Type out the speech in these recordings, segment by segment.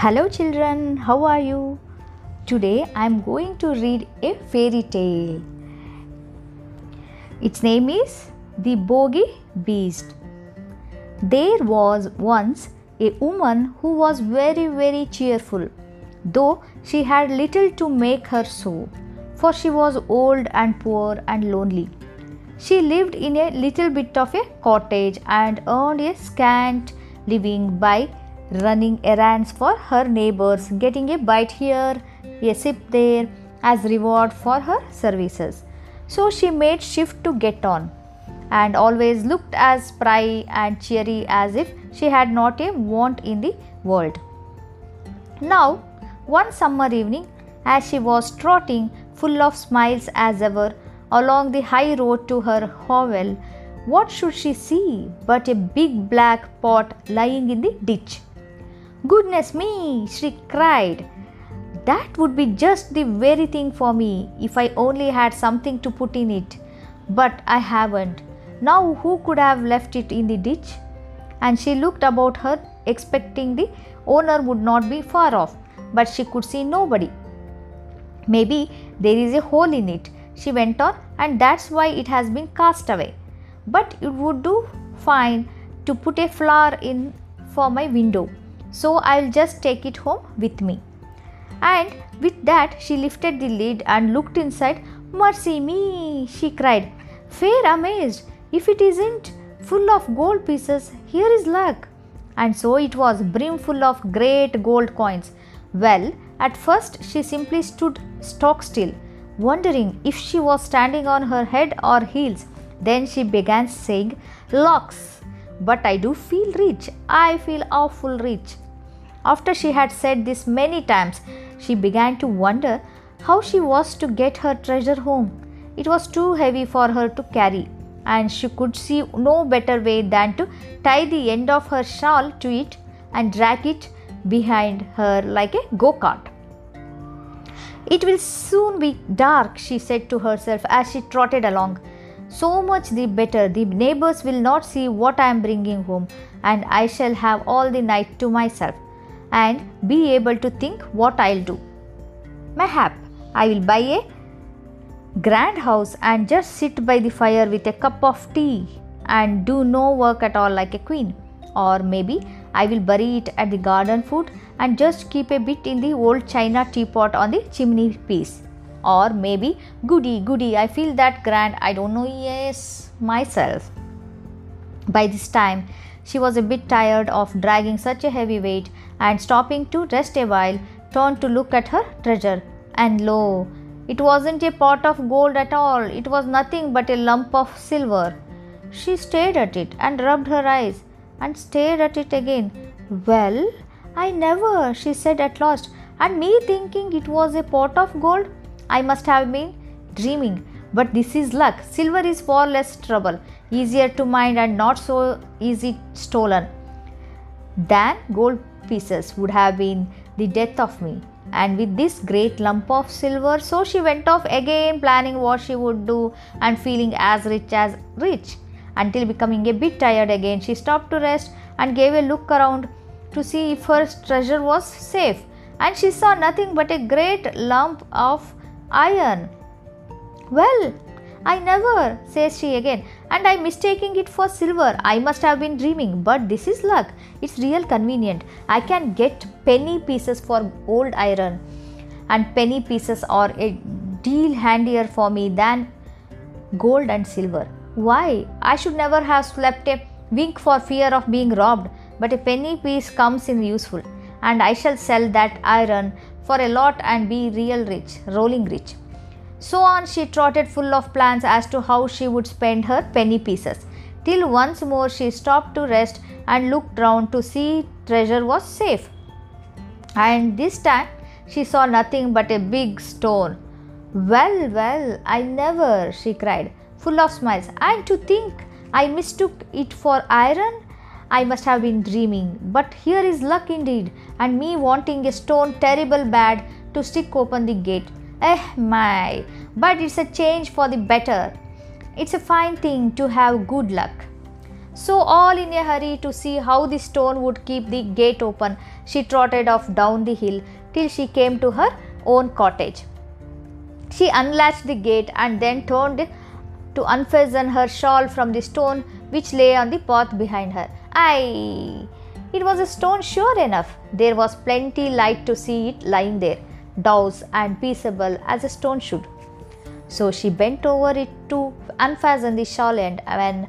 Hello, children, how are you? Today I am going to read a fairy tale. Its name is The Bogey Beast. There was once a woman who was very, very cheerful, though she had little to make her so, for she was old and poor and lonely. She lived in a little bit of a cottage and earned a scant living by running errands for her neighbors, getting a bite here, a sip there as reward for her services. So she made shift to get on and always looked as spry and cheery as if she had not a want in the world. Now, one summer evening, as she was trotting full of smiles as ever along the high road to her hovel, what should she see but a big black pot lying in the ditch? Goodness me, she cried. That would be just the very thing for me if I only had something to put in it. But I haven't. Now, who could have left it in the ditch? And she looked about her, expecting the owner would not be far off, but she could see nobody. Maybe there is a hole in it, she went on, and that's why it has been cast away. But it would do fine to put a flower in for my window, so I'll just take it home with me. And with that, she lifted the lid and looked inside. Mercy me, she cried, fair amazed. If it isn't full of gold pieces, here is luck. And so it was brimful of great gold coins. Well, at first she simply stood stock still, wondering if she was standing on her head or heels. Then she began saying, Locks, but I do feel rich. I feel awful rich. After she had said this many times, she began to wonder how she was to get her treasure home. It was too heavy for her to carry, and she could see no better way than to tie the end of her shawl to it and drag it behind her like a go kart. It will soon be dark, she said to herself as she trotted along. So much the better. The neighbors will not see what I am bringing home, and I shall have all the night to myself and be able to think what I'll do. Mayhap I will buy a grand house and just sit by the fire with a cup of tea and do no work at all like a queen. Or maybe I will bury it at the garden foot and just keep a bit in the old china teapot on the chimney piece. Or maybe goody goody, I feel that grand, I don't know, yes, myself. By this time, she was a bit tired of dragging such a heavy weight and stopping to rest a while, turned to look at her treasure. And lo, it wasn't a pot of gold at all, it was nothing but a lump of silver. She stared at it and rubbed her eyes and stared at it again. Well, I never, she said at last, and me thinking it was a pot of gold. I must have been dreaming. But this is luck. Silver is far less trouble, easier to mine, and not so easy stolen. Than gold pieces would have been the death of me. And with this great lump of silver, so she went off again, planning what she would do and feeling as rich as rich. Until becoming a bit tired again, she stopped to rest and gave a look around to see if her treasure was safe. And she saw nothing but a great lump of iron. Well, I never, says she again, and I'm mistaking it for silver. I must have been dreaming, but this is luck. It's real convenient. I can get penny pieces for old iron, and penny pieces are a deal handier for me than gold and silver. Why? I should never have slept a wink for fear of being robbed, but a penny piece comes in useful, and I shall sell that iron for a lot and be real rich, rolling rich. So on she trotted full of plans as to how she would spend her penny pieces, till once more she stopped to rest and looked round to see treasure was safe. And this time she saw nothing but a big stone. Well, well, I never, she cried, full of smiles. And to think I mistook it for iron. I must have been dreaming. But here is luck indeed, and me wanting a stone terrible bad to stick open the gate. Eh, my, but it's a change for the better. It's a fine thing to have good luck. So, all in a hurry to see how the stone would keep the gate open, she trotted off down the hill till she came to her own cottage. She unlatched the gate and then turned to unfasten her shawl from the stone which lay on the path behind her. Aye! It was a stone sure enough. There was plenty light to see it lying there, douse and peaceable as a stone should. So she bent over it to unfasten the shawl end when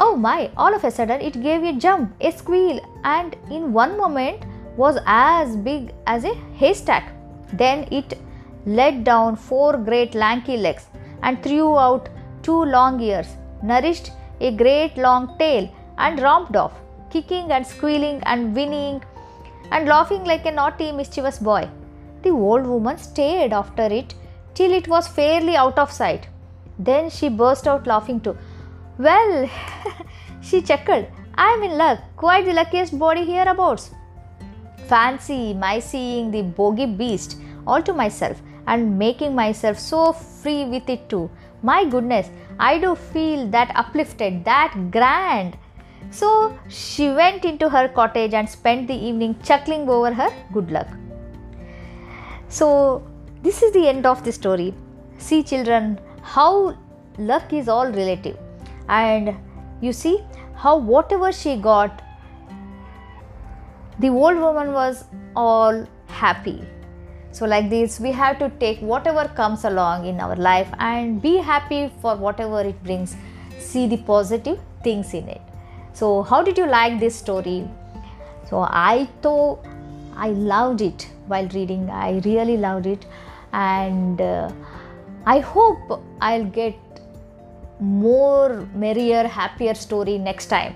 oh my all of a sudden it gave a jump, a squeal, and in one moment was as big as a haystack. Then it let down four great lanky legs and threw out two long ears, nourished a great long tail, and romped off, kicking and squealing and whinnying and laughing like a naughty, mischievous boy. The old woman stared after it till it was fairly out of sight. Then she burst out laughing too. Well, she chuckled, I am in luck, quite the luckiest body hereabouts. Fancy my seeing the bogey beast all to myself and making myself so free with it too. My goodness, I do feel that uplifted, that grand. So she went into her cottage and spent the evening chuckling over her good luck. So, this is the end of the story. See, children, how luck is all relative, and you see how whatever she got, the old woman was all happy so, like this, we have to take whatever comes along in our life and be happy for whatever it brings. See the positive things in it. So, how did you like this story? So, I thought I loved it while reading, I really loved it, and uh, I hope I'll get more merrier, happier story next time.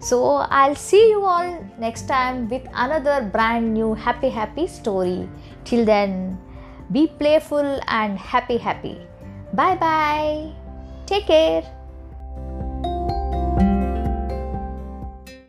So, I'll see you all next time with another brand new happy, happy story. Till then, be playful and happy, happy. Bye bye. Take care.